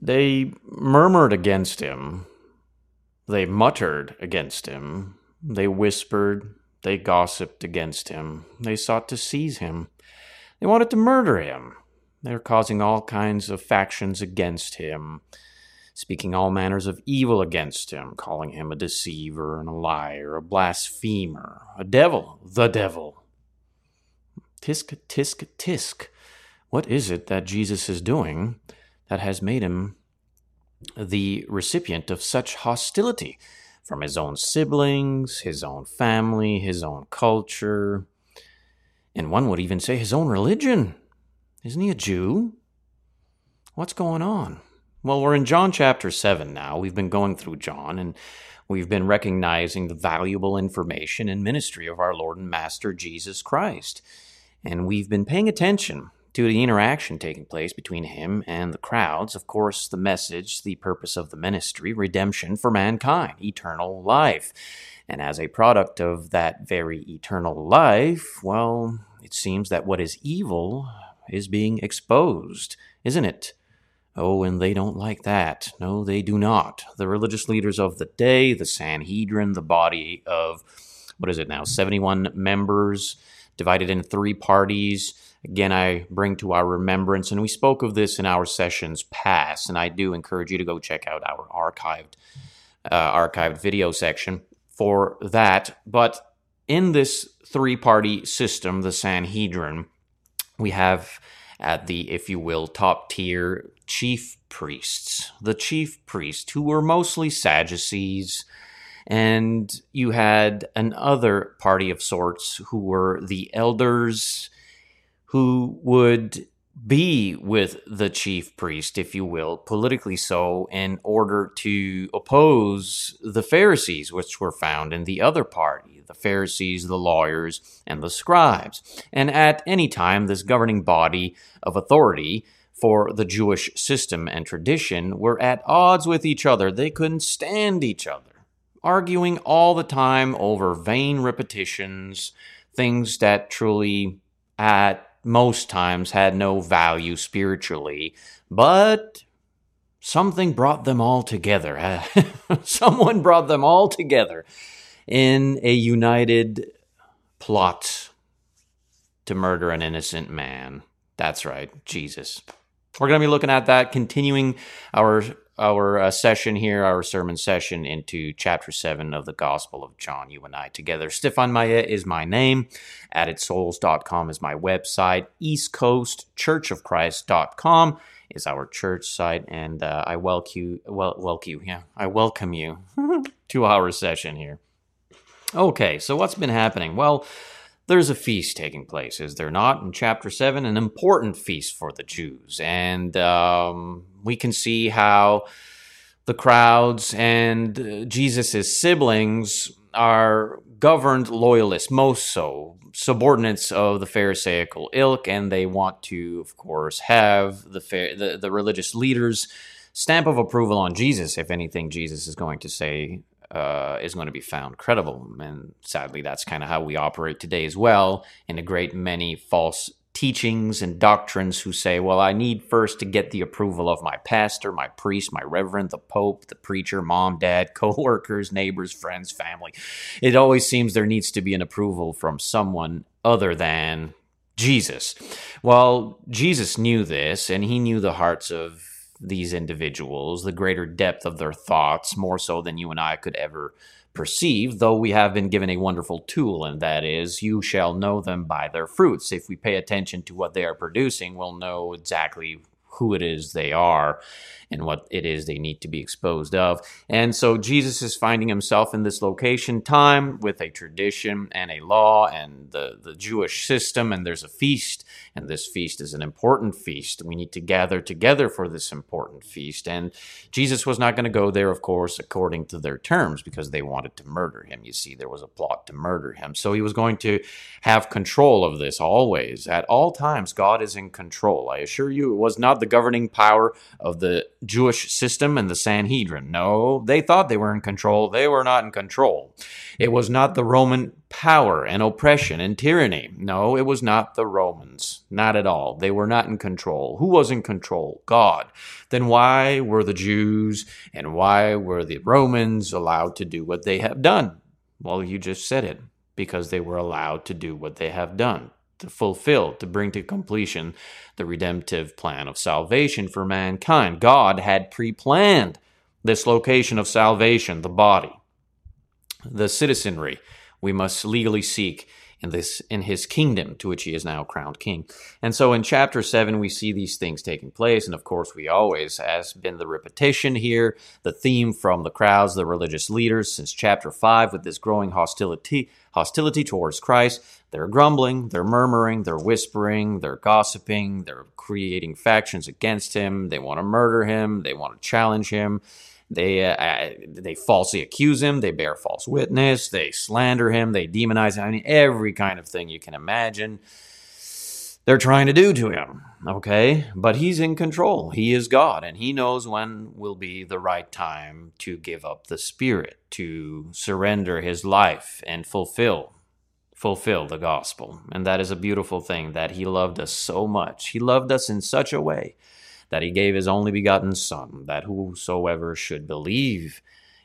They murmured against him. They muttered against him. They whispered. They gossiped against him. They sought to seize him. They wanted to murder him. They're causing all kinds of factions against him, speaking all manners of evil against him, calling him a deceiver and a liar, a blasphemer, a devil, the devil. Tisk, tisk, tisk. What is it that Jesus is doing that has made him the recipient of such hostility from his own siblings, his own family, his own culture, and one would even say his own religion? Isn't he a Jew? What's going on? Well, we're in John chapter 7 now. We've been going through John and we've been recognizing the valuable information and ministry of our Lord and Master Jesus Christ. And we've been paying attention to the interaction taking place between him and the crowds. Of course, the message, the purpose of the ministry, redemption for mankind, eternal life. And as a product of that very eternal life, well, it seems that what is evil is being exposed, isn't it? Oh, and they don't like that. No, they do not. The religious leaders of the day, the Sanhedrin, the body of, what is it now, 71 members, divided into three parties. Again, I bring to our remembrance, and we spoke of this in our sessions past, and I do encourage you to go check out our archived, uh, archived video section for that. But in this three party system, the Sanhedrin, we have at the, if you will, top tier chief priests, the chief priests, who were mostly Sadducees, and you had another party of sorts who were the elders, who would be with the chief priest, if you will, politically so, in order to oppose the Pharisees, which were found in the other party the Pharisees, the lawyers, and the scribes. And at any time, this governing body of authority for the Jewish system and tradition were at odds with each other. They couldn't stand each other, arguing all the time over vain repetitions, things that truly, at most times had no value spiritually, but something brought them all together. Someone brought them all together in a united plot to murder an innocent man. That's right, Jesus. We're going to be looking at that, continuing our our uh, session here, our sermon session into chapter 7 of the Gospel of John, you and I together. Stephane Maya is my name. AddedSouls.com is my website. EastCoastChurchOfChrist.com is our church site. And uh, I welcome you, welcome you, yeah, I welcome you to our session here. Okay, so what's been happening? Well, there's a feast taking place, is there not? In chapter 7, an important feast for the Jews. And um, we can see how the crowds and uh, Jesus' siblings are governed loyalists, most so, subordinates of the Pharisaical ilk, and they want to, of course, have the, the, the religious leaders' stamp of approval on Jesus if anything Jesus is going to say uh, is going to be found credible. And sadly, that's kind of how we operate today as well, in a great many false teachings and doctrines who say, well, I need first to get the approval of my pastor, my priest, my reverend, the pope, the preacher, mom, dad, co workers, neighbors, friends, family. It always seems there needs to be an approval from someone other than Jesus. Well, Jesus knew this, and he knew the hearts of these individuals, the greater depth of their thoughts, more so than you and I could ever perceive, though we have been given a wonderful tool, and that is, you shall know them by their fruits. If we pay attention to what they are producing, we'll know exactly who it is they are and what it is they need to be exposed of. And so Jesus is finding himself in this location time with a tradition and a law and the, the Jewish system, and there's a feast, and this feast is an important feast. We need to gather together for this important feast. And Jesus was not going to go there, of course, according to their terms, because they wanted to murder him. You see, there was a plot to murder him. So he was going to have control of this always. At all times, God is in control. I assure you, it was not the governing power of the Jewish system and the Sanhedrin. No, they thought they were in control. They were not in control. It was not the Roman power and oppression and tyranny. No, it was not the Romans. Not at all. They were not in control. Who was in control? God. Then why were the Jews and why were the Romans allowed to do what they have done? Well, you just said it. Because they were allowed to do what they have done to fulfill, to bring to completion the redemptive plan of salvation for mankind. God had pre planned this location of salvation, the body, the citizenry we must legally seek in this in his kingdom to which he is now crowned king. And so in chapter 7 we see these things taking place and of course we always has been the repetition here, the theme from the crowds, the religious leaders since chapter 5 with this growing hostility hostility towards Christ. They're grumbling, they're murmuring, they're whispering, they're gossiping, they're creating factions against him, they want to murder him, they want to challenge him. They uh, they falsely accuse him. They bear false witness. They slander him. They demonize him. I mean, every kind of thing you can imagine. They're trying to do to him. Okay, but he's in control. He is God, and he knows when will be the right time to give up the spirit, to surrender his life and fulfill fulfill the gospel. And that is a beautiful thing that he loved us so much. He loved us in such a way that he gave his only begotten Son, that whosoever should believe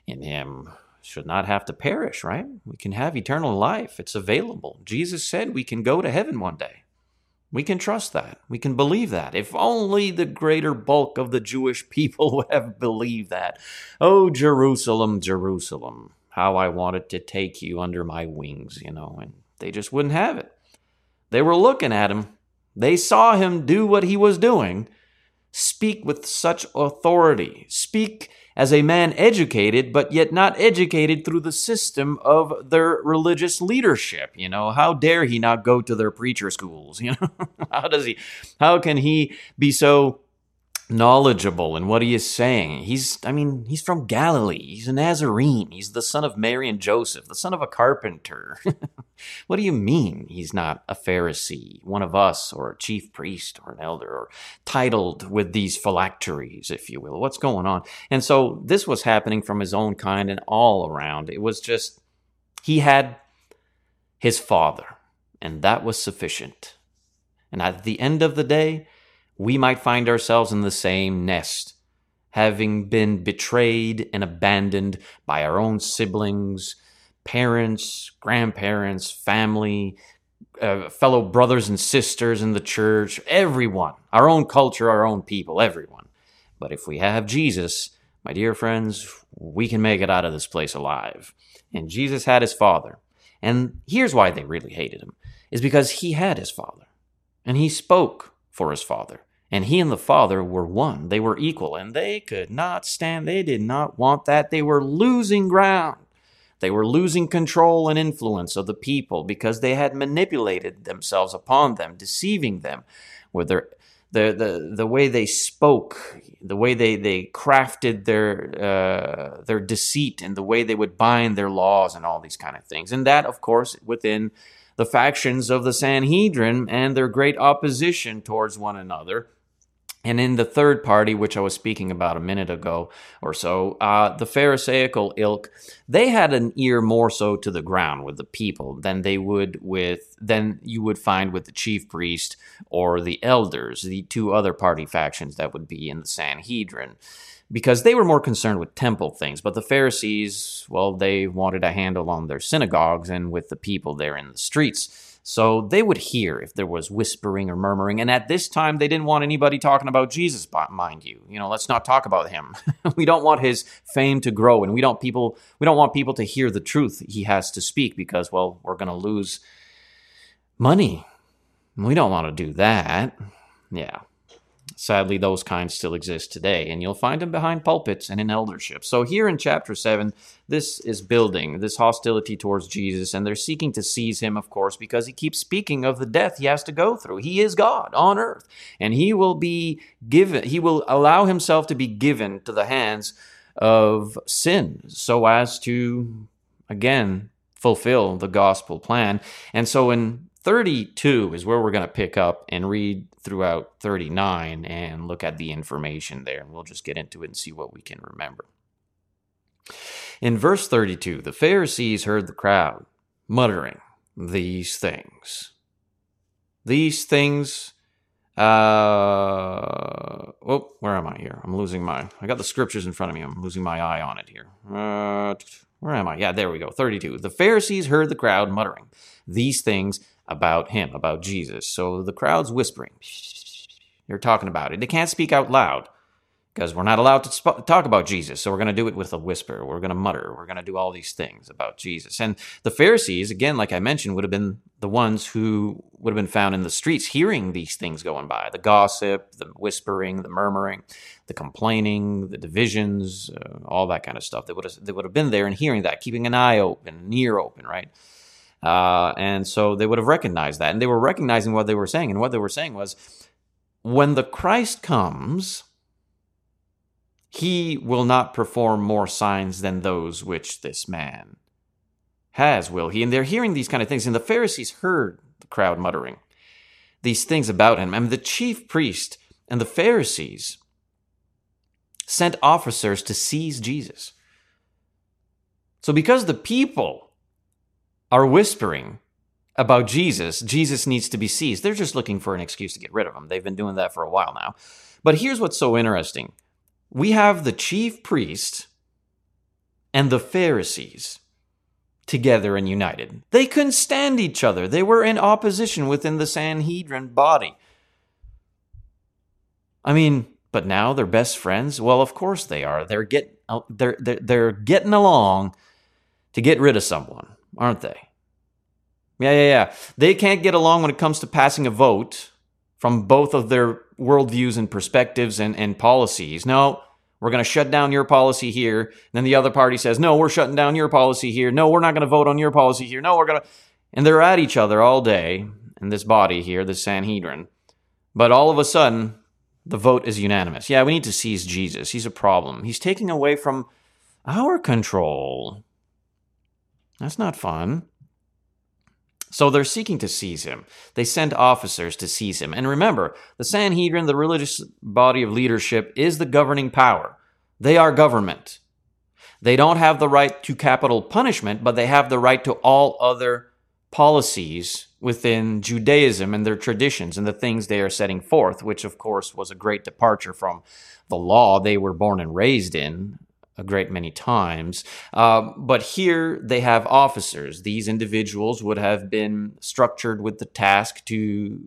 in him should not have to perish, right? We can have eternal life. It's available. Jesus said we can go to heaven one day. We can trust that. We can believe that. If only the greater bulk of the Jewish people would have believed that. Oh, Jerusalem, Jerusalem, how I wanted to take you under my wings, you know, and they just wouldn't have it. They were looking at him. They saw him do what he was doing, speak with such authority, speak as a man educated, but yet not educated through the system of their religious leadership. You know, how dare he not go to their preacher schools? You know, how does he, how can he be so knowledgeable in what he is saying. He's, I mean, he's from Galilee. He's a Nazarene. He's the son of Mary and Joseph, the son of a carpenter. what do you mean he's not a Pharisee, one of us, or a chief priest, or an elder, or titled with these phylacteries, if you will? What's going on? And so this was happening from his own kind and all around. It was just, he had his father, and that was sufficient. And at the end of the day, we might find ourselves in the same nest, having been betrayed and abandoned by our own siblings, parents, grandparents, family, uh, fellow brothers and sisters in the church, everyone, our own culture, our own people, everyone. But if we have Jesus, my dear friends, we can make it out of this place alive. And Jesus had his father. And here's why they really hated him is because he had his father. And he spoke for his father. And he and the Father were one. They were equal, and they could not stand, they did not want that. They were losing ground. They were losing control and influence of the people because they had manipulated themselves upon them, deceiving them with their the, the, the way they spoke, the way they, they crafted their uh, their deceit, and the way they would bind their laws, and all these kind of things. And that, of course, within the factions of the Sanhedrin and their great opposition towards one another. And in the third party, which I was speaking about a minute ago or so, uh, the Pharisaical ilk, they had an ear more so to the ground with the people than they would with than you would find with the chief priest or the elders, the two other party factions that would be in the Sanhedrin because they were more concerned with temple things. But the Pharisees, well, they wanted a handle on their synagogues and with the people there in the streets. So they would hear if there was whispering or murmuring. And at this time, they didn't want anybody talking about Jesus, mind you. You know, let's not talk about him. we don't want his fame to grow, and we don't people we don't want people to hear the truth he has to speak because, well, we're going to lose money. We don't want to do that. Yeah. Sadly, those kinds still exist today, and you'll find them behind pulpits and in eldership. So, here in chapter 7, this is building this hostility towards Jesus, and they're seeking to seize him, of course, because he keeps speaking of the death he has to go through. He is God on earth, and he will be given, he will allow himself to be given to the hands of sin so as to, again, fulfill the gospel plan. And so, in 32 is where we're going to pick up and read throughout 39 and look at the information there. And we'll just get into it and see what we can remember. In verse 32, the Pharisees heard the crowd muttering these things. These things. Uh, oh, where am I here? I'm losing my. I got the scriptures in front of me. I'm losing my eye on it here. Uh, where am I? Yeah, there we go. 32. The Pharisees heard the crowd muttering these things about him, about Jesus. So the crowd's whispering. They're talking about it. They can't speak out loud because we're not allowed to sp- talk about Jesus. So we're going to do it with a whisper. We're going to mutter. We're going to do all these things about Jesus. And the Pharisees, again, like I mentioned, would have been the ones who would have been found in the streets hearing these things going by the gossip, the whispering, the murmuring, the complaining, the divisions, uh, all that kind of stuff. They would, have, they would have been there and hearing that, keeping an eye open, an ear open, right? Uh, and so they would have recognized that. And they were recognizing what they were saying. And what they were saying was when the Christ comes, he will not perform more signs than those which this man has, will he? And they're hearing these kind of things. And the Pharisees heard the crowd muttering these things about him. And the chief priest and the Pharisees sent officers to seize Jesus. So, because the people are whispering about Jesus, Jesus needs to be seized. They're just looking for an excuse to get rid of him. They've been doing that for a while now. But here's what's so interesting we have the chief priest and the Pharisees together and united. They couldn't stand each other, they were in opposition within the Sanhedrin body. I mean, but now they're best friends. Well, of course they are. They're get they're they're, they're getting along to get rid of someone, aren't they? Yeah, yeah, yeah. They can't get along when it comes to passing a vote from both of their worldviews and perspectives and, and policies. No, we're going to shut down your policy here. And then the other party says, no, we're shutting down your policy here. No, we're not going to vote on your policy here. No, we're going to. And they're at each other all day in this body here, this Sanhedrin. But all of a sudden, the vote is unanimous. Yeah, we need to seize Jesus. He's a problem. He's taking away from our control. That's not fun. So they're seeking to seize him. They send officers to seize him. And remember, the Sanhedrin, the religious body of leadership, is the governing power. They are government. They don't have the right to capital punishment, but they have the right to all other policies within Judaism and their traditions and the things they are setting forth, which of course was a great departure from the law they were born and raised in a great many times. Uh, but here they have officers. These individuals would have been structured with the task to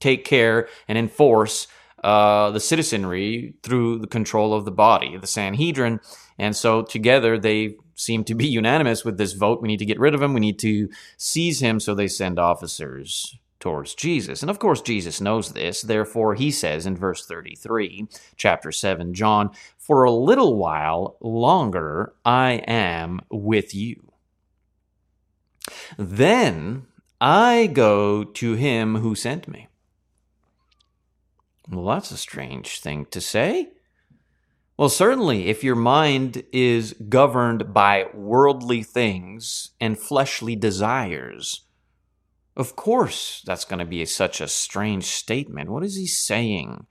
take care and enforce uh, the citizenry through the control of the body, the Sanhedrin. And so together they seem to be unanimous with this vote. We need to get rid of him. We need to seize him. So they send officers towards Jesus. And of course, Jesus knows this. Therefore, he says in verse 33, chapter 7, John, For a little while longer I am with you. Then I go to him who sent me. Well, that's a strange thing to say. Well, certainly, if your mind is governed by worldly things and fleshly desires, of course, that's going to be such a strange statement. What is he saying?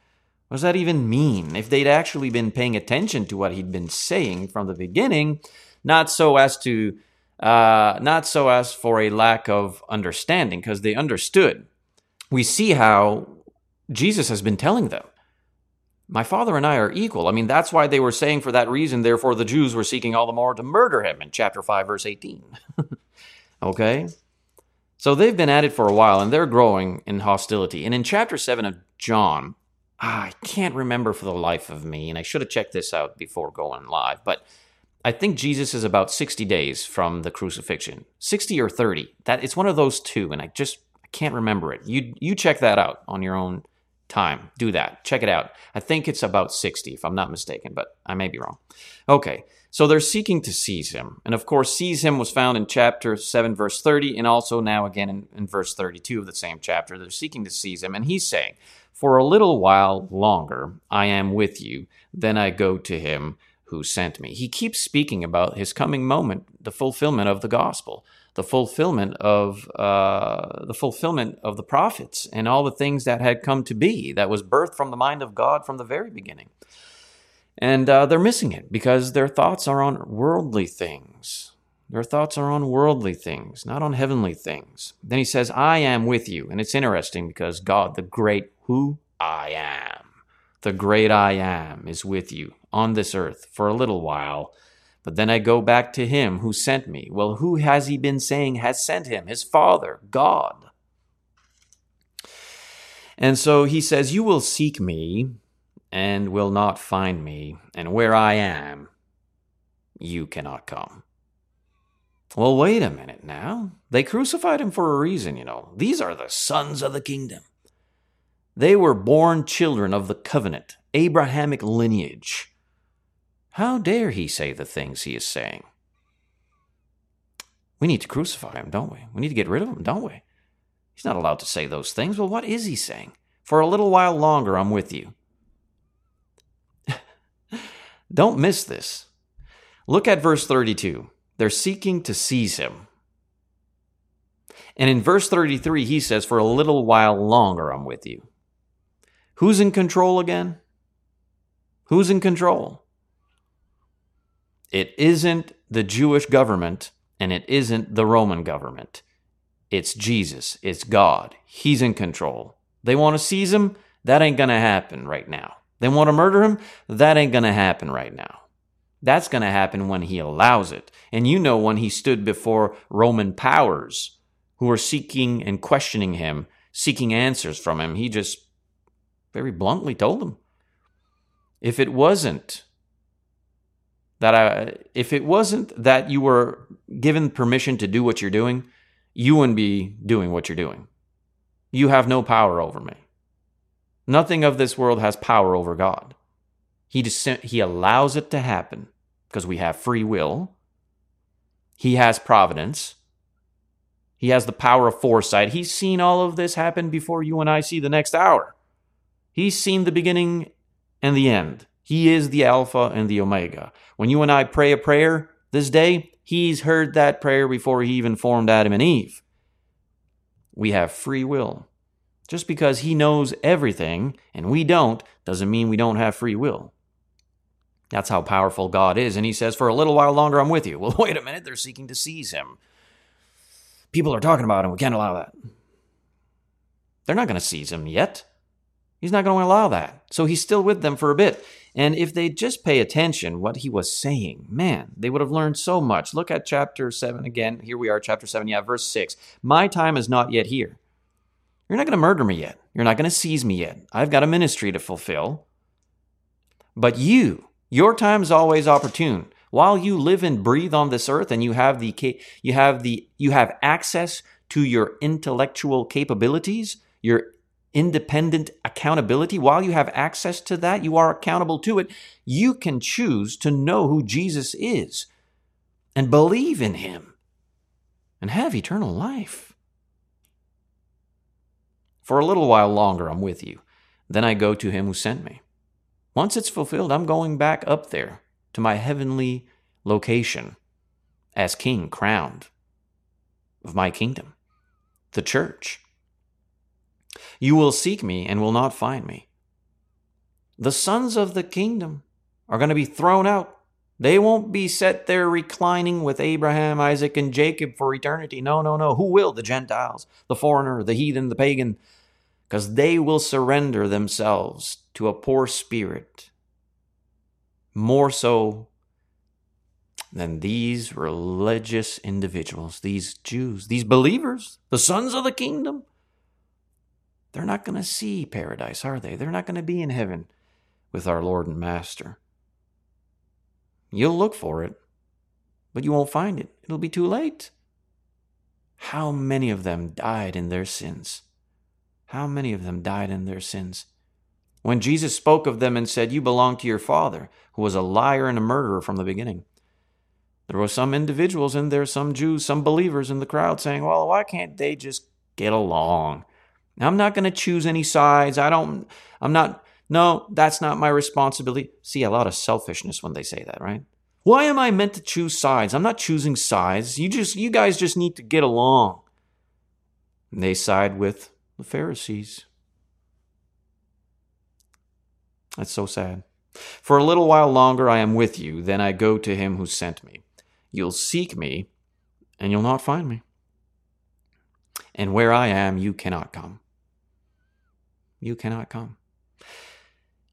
What does that even mean? If they'd actually been paying attention to what he'd been saying from the beginning, not so as to, uh, not so as for a lack of understanding, because they understood. We see how Jesus has been telling them. My father and I are equal. I mean, that's why they were saying for that reason, therefore the Jews were seeking all the more to murder him in chapter 5, verse 18. okay? So they've been at it for a while and they're growing in hostility. And in chapter 7 of John, ah, I can't remember for the life of me, and I should have checked this out before going live, but I think Jesus is about 60 days from the crucifixion. 60 or 30. That it's one of those two, and I just I can't remember it. You you check that out on your own time. Do that. Check it out. I think it's about 60 if I'm not mistaken, but I may be wrong. Okay. So they're seeking to seize him. And of course, seize him was found in chapter 7, verse 30, and also now again in, in verse 32 of the same chapter. They're seeking to seize him. And he's saying, For a little while longer I am with you, then I go to him who sent me. He keeps speaking about his coming moment, the fulfillment of the gospel. the fulfillment of uh, the fulfillment of the prophets and all the things that had come to be that was birthed from the mind of God from the very beginning. And uh, they're missing it because their thoughts are on worldly things. Their thoughts are on worldly things, not on heavenly things. Then he says, I am with you. And it's interesting because God, the great who I am, the great I am, is with you on this earth for a little while. But then I go back to him who sent me. Well, who has he been saying has sent him? His Father, God. And so he says, You will seek me and will not find me, and where I am, you cannot come. Well, wait a minute now. They crucified him for a reason, you know. These are the sons of the kingdom. They were born children of the covenant, Abrahamic lineage. How dare he say the things he is saying? We need to crucify him, don't we? We need to get rid of him, don't we? He's not allowed to say those things. Well, what is he saying? For a little while longer, I'm with you. Don't miss this. Look at verse 32. They're seeking to seize him. And in verse 33, he says, For a little while longer I'm with you. Who's in control again? Who's in control? It isn't the Jewish government and it isn't the Roman government. It's Jesus. It's God. He's in control. They want to seize him. That ain't going to happen right now. They want to murder him? That ain't going to happen right now. That's going to happen when he allows it. And you know when he stood before Roman powers who were seeking and questioning him, seeking answers from him, he just very bluntly told them if it wasn't that I if it wasn't that you were given permission to do what you're doing, you wouldn't be doing what you're doing. You have no power over me. Nothing of this world has power over God. He just he allows it to happen because we have free will. He has providence. He has the power of foresight. He's seen all of this happen before you and I see the next hour. He's seen the beginning and the end. He is the Alpha and the Omega. When you and I pray a prayer this day, He's heard that prayer before He even formed Adam and Eve. We have free will. Just because he knows everything and we don't doesn't mean we don't have free will. That's how powerful God is. And he says, For a little while longer, I'm with you. Well, wait a minute. They're seeking to seize him. People are talking about him. We can't allow that. They're not going to seize him yet. He's not going to allow that. So he's still with them for a bit. And if they just pay attention what he was saying, man, they would have learned so much. Look at chapter 7 again. Here we are, chapter 7, yeah, verse 6. My time is not yet here. You're not going to murder me yet. You're not going to seize me yet. I've got a ministry to fulfill. But you, your time is always opportune. While you live and breathe on this earth and you have the you have the you have access to your intellectual capabilities, your independent accountability, while you have access to that, you are accountable to it. You can choose to know who Jesus is and believe in him and have eternal life. For a little while longer, I'm with you. Then I go to him who sent me. Once it's fulfilled, I'm going back up there to my heavenly location as king crowned of my kingdom, the church. You will seek me and will not find me. The sons of the kingdom are going to be thrown out. They won't be set there reclining with Abraham, Isaac, and Jacob for eternity. No, no, no. Who will? The Gentiles, the foreigner, the heathen, the pagan, because they will surrender themselves to a poor spirit more so than these religious individuals, these Jews, these believers, the sons of the kingdom. They're not going to see paradise, are they? They're not going to be in heaven with our Lord and Master. You'll look for it, but you won't find it. It'll be too late. How many of them died in their sins? How many of them died in their sins? When Jesus spoke of them and said, You belong to your father, who was a liar and a murderer from the beginning, there were some individuals in there, some Jews, some believers in the crowd saying, Well, why can't they just get along? I'm not going to choose any sides. I don't, I'm not, no, that's not my responsibility. See, a lot of selfishness when they say that, right? Why am I meant to choose sides? I'm not choosing sides. You just you guys just need to get along. And they side with the Pharisees. That's so sad. For a little while longer I am with you, then I go to him who sent me. You'll seek me, and you'll not find me. And where I am, you cannot come. You cannot come.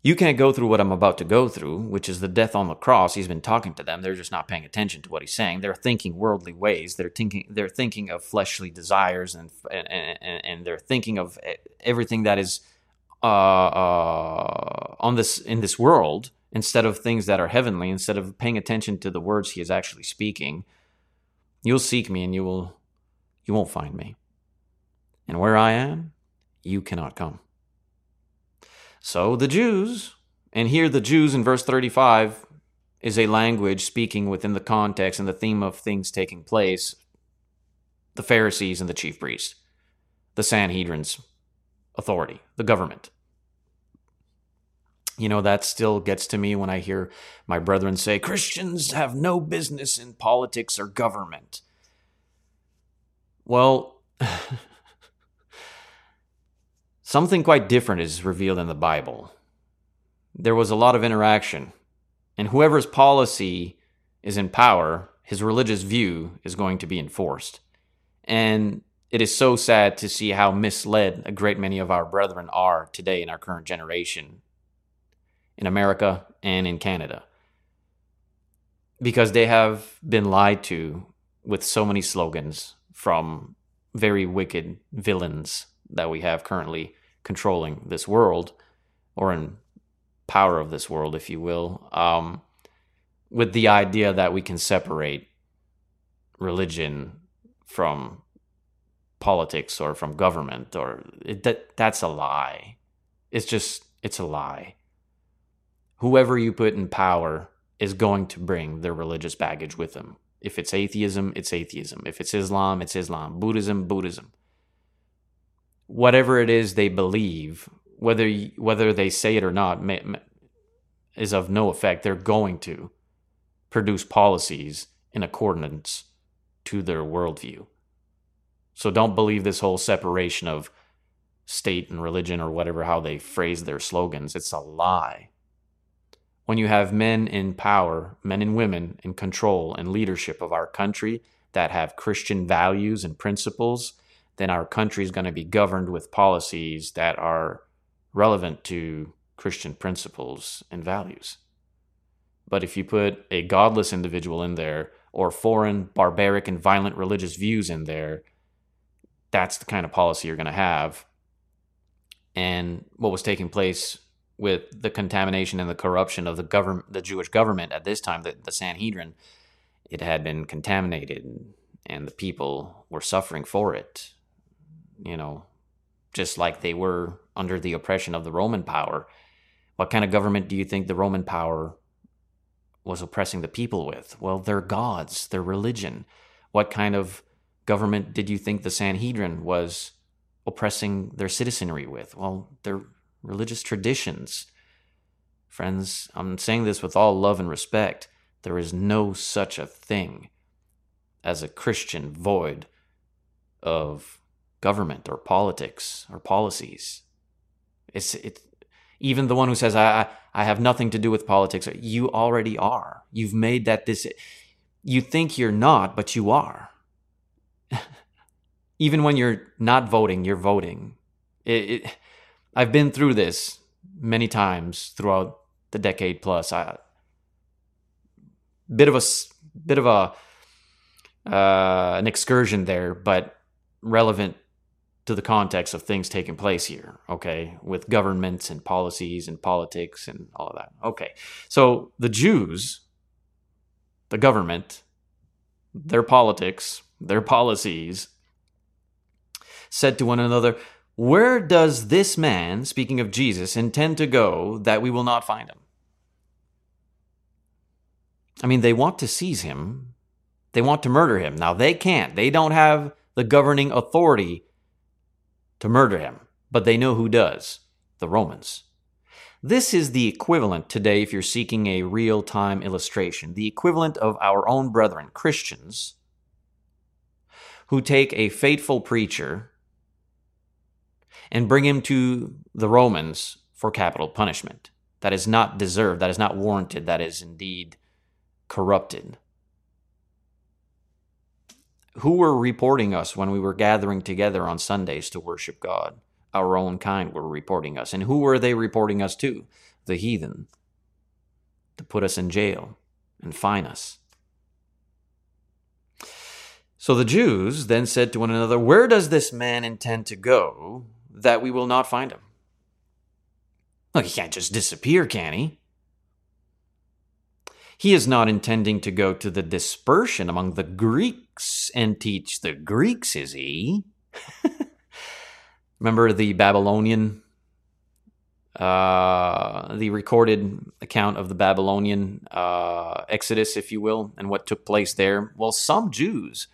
You can't go through what I'm about to go through, which is the death on the cross. He's been talking to them. They're just not paying attention to what he's saying. They're thinking worldly ways. They're thinking. They're thinking of fleshly desires, and and, and, and they're thinking of everything that is uh, uh, on this in this world instead of things that are heavenly. Instead of paying attention to the words he is actually speaking, you'll seek me, and you will you won't find me. And where I am, you cannot come. So the Jews, and here the Jews in verse 35 is a language speaking within the context and the theme of things taking place the Pharisees and the chief priests, the Sanhedrin's authority, the government. You know, that still gets to me when I hear my brethren say Christians have no business in politics or government. Well, Something quite different is revealed in the Bible. There was a lot of interaction, and whoever's policy is in power, his religious view is going to be enforced. And it is so sad to see how misled a great many of our brethren are today in our current generation in America and in Canada. Because they have been lied to with so many slogans from very wicked villains that we have currently controlling this world or in power of this world, if you will, um, with the idea that we can separate religion from politics or from government or it, that that's a lie. It's just it's a lie. Whoever you put in power is going to bring their religious baggage with them. If it's atheism, it's atheism. If it's Islam, it's Islam. Buddhism, Buddhism whatever it is they believe, whether whether they say it or not, may, is of no effect. They're going to produce policies in accordance to their worldview. So don't believe this whole separation of state and religion or whatever how they phrase their slogans. It's a lie. When you have men in power, men and women in control and leadership of our country that have Christian values and principles then our country is going to be governed with policies that are relevant to Christian principles and values. But if you put a godless individual in there or foreign, barbaric, and violent religious views in there, that's the kind of policy you're going to have. And what was taking place with the contamination and the corruption of the government, the Jewish government at this time, the, the Sanhedrin, it had been contaminated, and the people were suffering for it you know, just like they were under the oppression of the Roman power. What kind of government do you think the Roman power was oppressing the people with? Well, their gods, their religion. What kind of government did you think the Sanhedrin was oppressing their citizenry with? Well, their religious traditions. Friends, I'm saying this with all love and respect. There is no such a thing as a Christian void of government or politics or policies. It's it even the one who says I I have nothing to do with politics. You already are. You've made that this. You think you're not, but you are. even when you're not voting, you're voting. It, it, I've been through this many times throughout the decade plus. I bit of a bit of a uh, an excursion there, but relevant to the context of things taking place here, okay, with governments and policies and politics and all of that. Okay, so the Jews, the government, their politics, their policies, said to one another, Where does this man, speaking of Jesus, intend to go that we will not find him? I mean, they want to seize him, they want to murder him. Now, they can't, they don't have the governing authority to murder him, but they know who does the Romans. This is the equivalent today, if you're seeking a real time illustration, the equivalent of our own brethren, Christians, who take a faithful preacher and bring him to the Romans for capital punishment. That is not deserved, that is not warranted, that is indeed corrupted. Who were reporting us when we were gathering together on Sundays to worship God? our own kind were reporting us. And who were they reporting us to? The heathen. To put us in jail and fine us. So the Jews then said to one another, Where does this man intend to go that we will not find him? Look, he can't just disappear, can he? He is not intending to go to the dispersion among the Greeks and teach the Greeks, is he? Remember the Babylonian, uh, the recorded account of the Babylonian uh, Exodus, if you will, and what took place there? Well, some Jews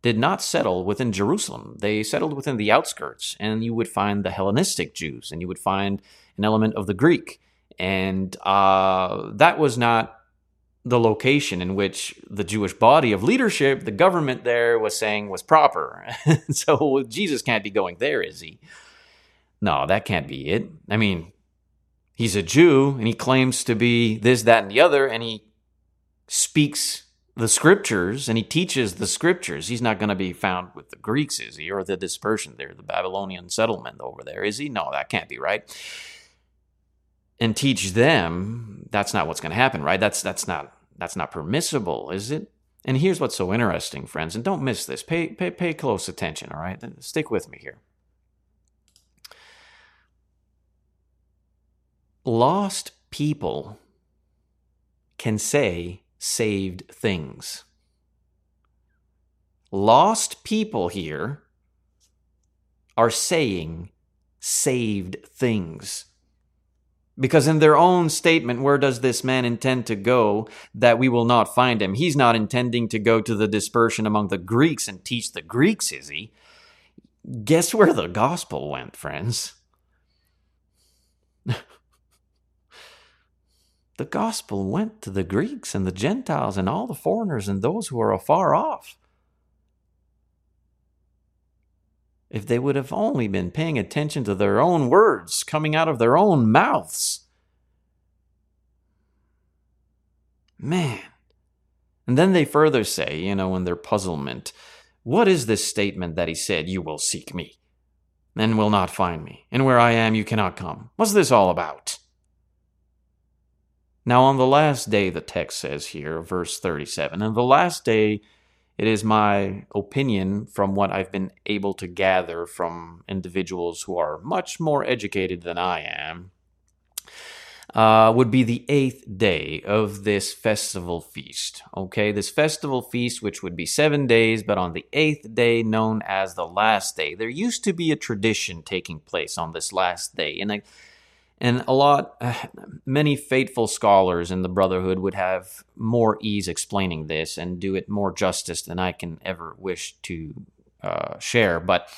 did not settle within Jerusalem. They settled within the outskirts, and you would find the Hellenistic Jews, and you would find an element of the Greek. And uh, that was not the location in which the Jewish body of leadership, the government there, was saying was proper. so Jesus can't be going there, is he? No, that can't be it. I mean, he's a Jew and he claims to be this, that, and the other, and he speaks the scriptures and he teaches the scriptures. He's not going to be found with the Greeks, is he? Or the dispersion there, the Babylonian settlement over there, is he? No, that can't be right and teach them, that's not what's going to happen, right? That's that's not that's not permissible, is it? And here's what's so interesting, friends, and don't miss this. Pay pay pay close attention, all right? Stick with me here. Lost people can say saved things. Lost people here are saying saved things. Because in their own statement, where does this man intend to go that we will not find him? He's not intending to go to the dispersion among the Greeks and teach the Greeks, is he? Guess where the gospel went, friends? the gospel went to the Greeks and the Gentiles and all the foreigners and those who are afar off. If they would have only been paying attention to their own words coming out of their own mouths. Man. And then they further say, you know, in their puzzlement, what is this statement that he said, You will seek me, and will not find me, and where I am you cannot come? What's this all about? Now, on the last day, the text says here, verse 37, and the last day it is my opinion from what I've been able to gather from individuals who are much more educated than I am, uh, would be the eighth day of this festival feast. Okay, this festival feast, which would be seven days, but on the eighth day, known as the last day. There used to be a tradition taking place on this last day, and I and a lot, many faithful scholars in the Brotherhood would have more ease explaining this and do it more justice than I can ever wish to uh, share. But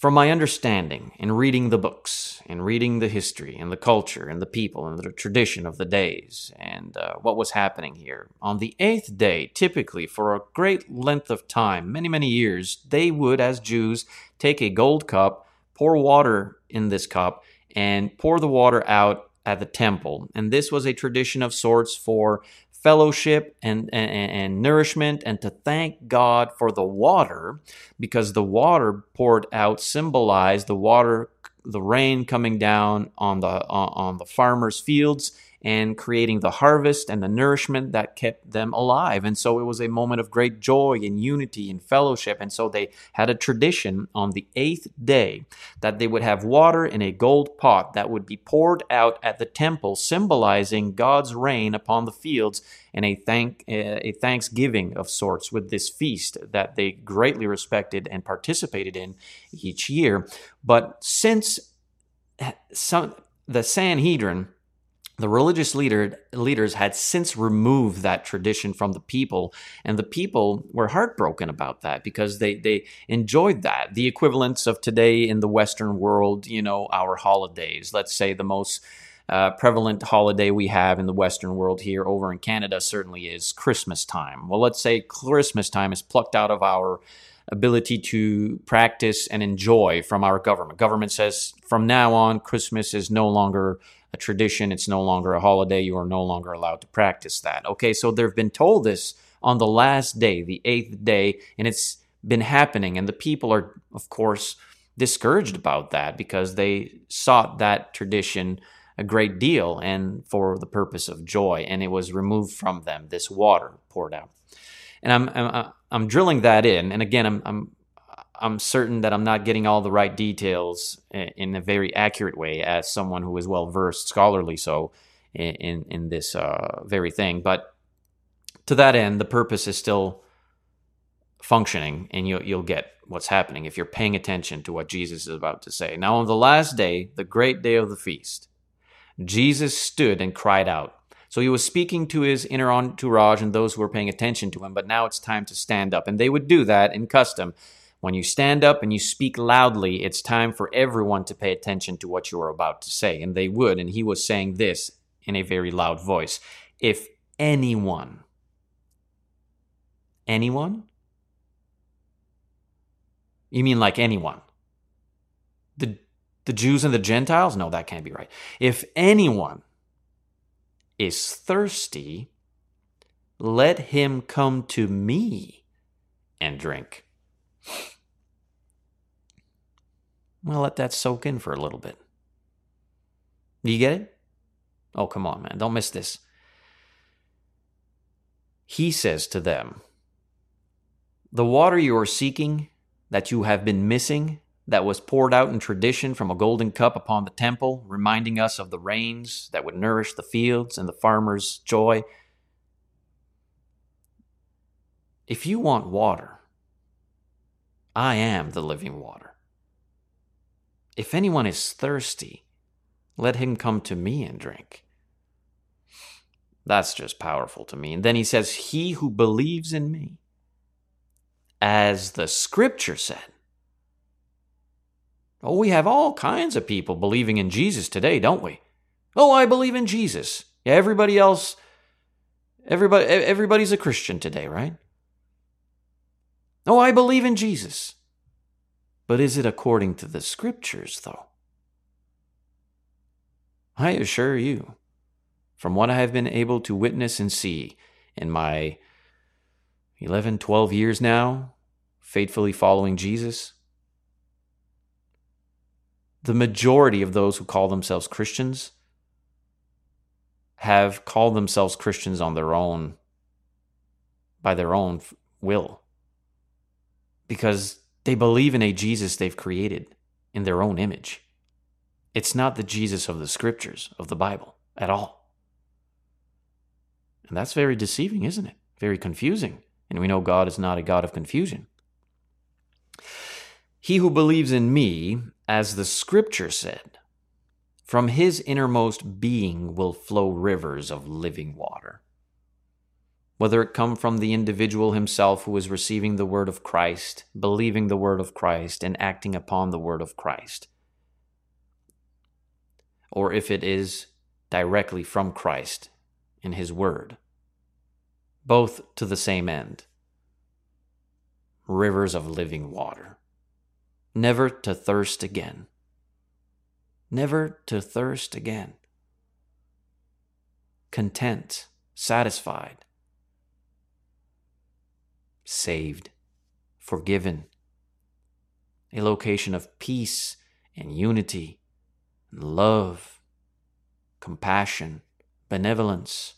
from my understanding in reading the books in reading the history and the culture and the people and the tradition of the days and uh, what was happening here, on the eighth day, typically for a great length of time, many, many years, they would, as Jews, take a gold cup, pour water in this cup, and pour the water out at the temple. And this was a tradition of sorts for fellowship and, and, and, nourishment and to thank God for the water because the water poured out symbolized the water the rain coming down on the on the farmers fields and creating the harvest and the nourishment that kept them alive. And so it was a moment of great joy and unity and fellowship. And so they had a tradition on the eighth day that they would have water in a gold pot that would be poured out at the temple, symbolizing God's rain upon the fields and a thank eh, a thanksgiving of sorts with this feast that they greatly respected and participated in each year. But since eh, some the Sanhedrin the religious leader, leaders had since removed that tradition from the people, and the people were heartbroken about that because they, they enjoyed that. The equivalents of today in the Western world, you know, our holidays, let's say the most uh, prevalent holiday we have in the Western world here over in Canada certainly is Christmas time. Well, let's say Christmas time is plucked out of our ability to practice and enjoy from our government. Government says from now on, Christmas is no longer a tradition, it's no longer a holiday, you are no longer allowed to practice that. Okay, so they've been told this on the last day, the eighth day, and it's been happening, and the people are, of course, discouraged about that because they sought that tradition a great deal and for the purpose of joy, and it was removed from them, this water poured out. And I'm, I'm, I'm drilling that in, and again, I'm, I'm I'm certain that I'm not getting all the right details in a very accurate way as someone who is well versed, scholarly so, in in, in this uh, very thing. But to that end, the purpose is still functioning, and you'll you'll get what's happening if you're paying attention to what Jesus is about to say. Now, on the last day, the great day of the feast, Jesus stood and cried out. So he was speaking to his inner entourage and those who were paying attention to him, but now it's time to stand up. And they would do that in custom. When you stand up and you speak loudly, it's time for everyone to pay attention to what you are about to say. And they would. And he was saying this in a very loud voice If anyone, anyone? You mean like anyone? The, the Jews and the Gentiles? No, that can't be right. If anyone is thirsty, let him come to me and drink. Well, let that soak in for a little bit. Do you get it? Oh, come on, man. Don't miss this. He says to them, The water you are seeking, that you have been missing, that was poured out in tradition from a golden cup upon the temple, reminding us of the rains that would nourish the fields and the farmer's joy. If you want water, I am the living water. If anyone is thirsty, let him come to me and drink. That's just powerful to me. And then he says, He who believes in me, as the scripture said. Oh, we have all kinds of people believing in Jesus today, don't we? Oh, I believe in Jesus. Everybody else, everybody, everybody's a Christian today, right? Oh, I believe in Jesus. But is it according to the scriptures, though? I assure you, from what I have been able to witness and see in my 11, 12 years now, faithfully following Jesus, the majority of those who call themselves Christians have called themselves Christians on their own, by their own will because they believe in a Jesus they've created in their own image. It's not the Jesus of the scriptures, of the Bible, at all. And that's very deceiving, isn't it? Very confusing. And we know God is not a God of confusion. He who believes in me, as the scripture said, from his innermost being will flow rivers of living water whether it come from the individual himself who is receiving the word of Christ, believing the word of Christ, and acting upon the word of Christ, or if it is directly from Christ in his word, both to the same end. Rivers of living water, never to thirst again, never to thirst again, content, satisfied saved, forgiven, a location of peace and unity, love, compassion, benevolence,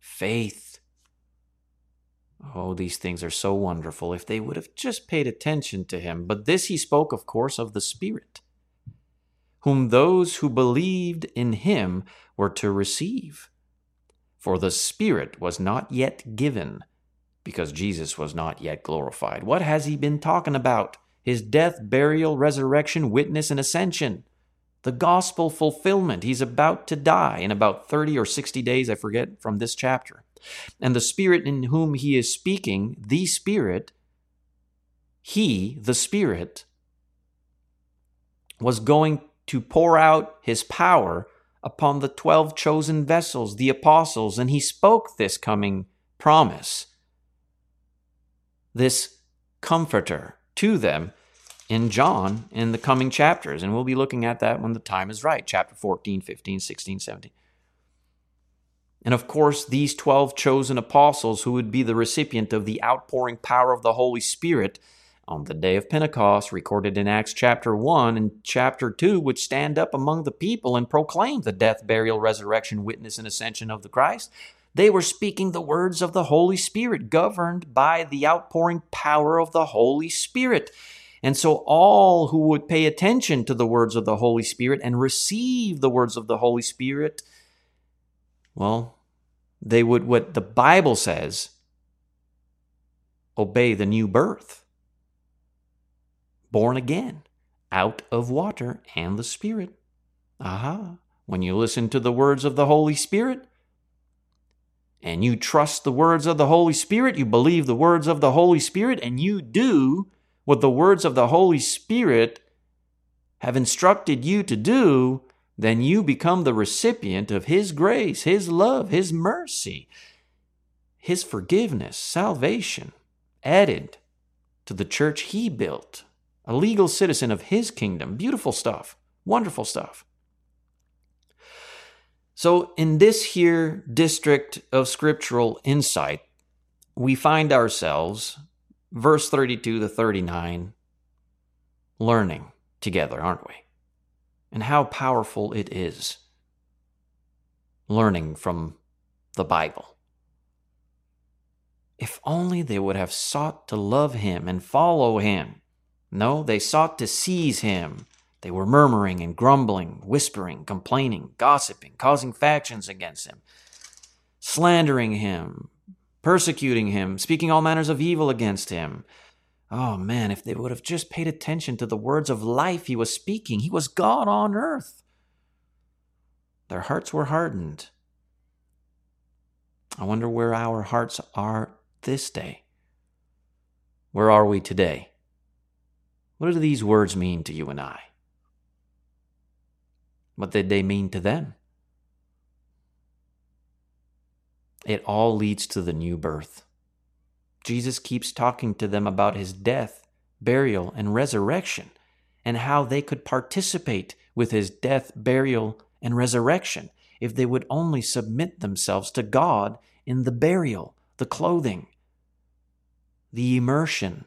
faith. Oh, these things are so wonderful if they would have just paid attention to him. But this he spoke, of course, of the Spirit, whom those who believed in him were to receive. For the Spirit was not yet given because Jesus was not yet glorified. What has he been talking about? His death, burial, resurrection, witness, and ascension. The gospel fulfillment. He's about to die in about 30 or 60 days, I forget, from this chapter. And the Spirit in whom he is speaking, the Spirit, he, the Spirit, was going to pour out his power upon the twelve chosen vessels, the apostles, and he spoke this coming promise, this comforter to them in John in the coming chapters. And we'll be looking at that when the time is right chapter 14, 15, 16, 17. And of course, these 12 chosen apostles who would be the recipient of the outpouring power of the Holy Spirit on the day of Pentecost, recorded in Acts chapter 1 and chapter 2, would stand up among the people and proclaim the death, burial, resurrection, witness, and ascension of the Christ. They were speaking the words of the Holy Spirit, governed by the outpouring power of the Holy Spirit. And so, all who would pay attention to the words of the Holy Spirit and receive the words of the Holy Spirit, well, they would, what the Bible says, obey the new birth. Born again, out of water and the Spirit. Aha. When you listen to the words of the Holy Spirit, and you trust the words of the Holy Spirit, you believe the words of the Holy Spirit, and you do what the words of the Holy Spirit have instructed you to do, then you become the recipient of His grace, His love, His mercy, His forgiveness, salvation, added to the church He built, a legal citizen of His kingdom. Beautiful stuff, wonderful stuff. So, in this here district of scriptural insight, we find ourselves verse 32 to 39, learning together, aren't we? And how powerful it is learning from the Bible. If only they would have sought to love him and follow him. No, they sought to seize him. They were murmuring and grumbling, whispering, complaining, gossiping, causing factions against him, slandering him, persecuting him, speaking all manners of evil against him. Oh man, if they would have just paid attention to the words of life he was speaking, he was God on earth. Their hearts were hardened. I wonder where our hearts are this day. Where are we today? What do these words mean to you and I? What did they mean to them? It all leads to the new birth. Jesus keeps talking to them about his death, burial, and resurrection, and how they could participate with his death, burial, and resurrection if they would only submit themselves to God in the burial, the clothing, the immersion,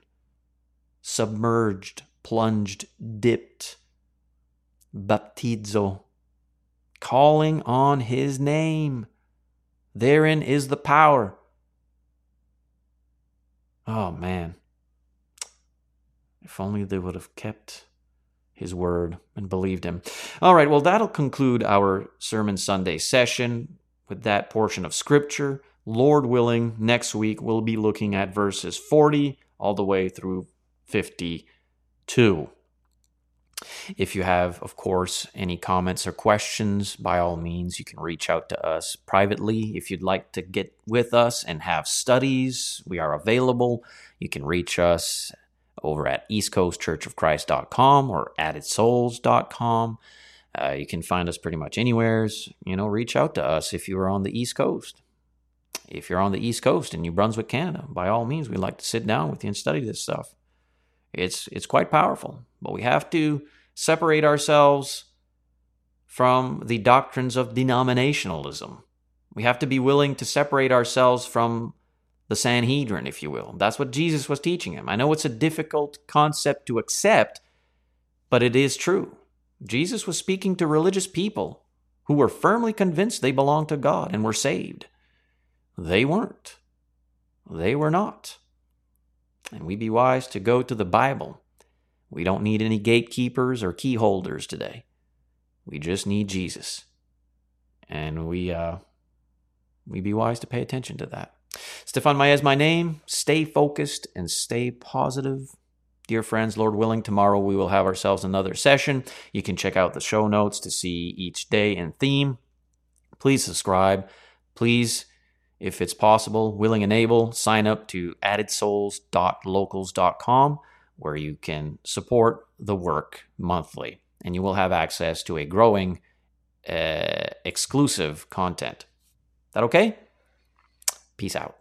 submerged, plunged, dipped, baptizo, calling on his name. Therein is the power. Oh, man. If only they would have kept his word and believed him. All right, well, that'll conclude our Sermon Sunday session with that portion of Scripture. Lord willing, next week we'll be looking at verses 40 all the way through 52. If you have, of course, any comments or questions, by all means, you can reach out to us privately. If you'd like to get with us and have studies, we are available. You can reach us over at eastcoastchurchofchrist.com or addedsouls.com. Uh, you can find us pretty much anywhere. You know, reach out to us if you are on the East Coast. If you're on the East Coast in New Brunswick, Canada, by all means, we'd like to sit down with you and study this stuff. It's it's quite powerful, but we have to separate ourselves from the doctrines of denominationalism. We have to be willing to separate ourselves from the Sanhedrin, if you will. That's what Jesus was teaching him. I know it's a difficult concept to accept, but it is true. Jesus was speaking to religious people who were firmly convinced they belonged to God and were saved. They weren't. They were not. And we be wise to go to the Bible we don't need any gatekeepers or key holders today. We just need Jesus. And we uh we be wise to pay attention to that. Stephane is my name. Stay focused and stay positive. Dear friends, Lord willing, tomorrow we will have ourselves another session. You can check out the show notes to see each day and theme. Please subscribe. Please, if it's possible, willing and able, sign up to addedsouls.locals.com where you can support the work monthly and you will have access to a growing uh, exclusive content. That okay? Peace out.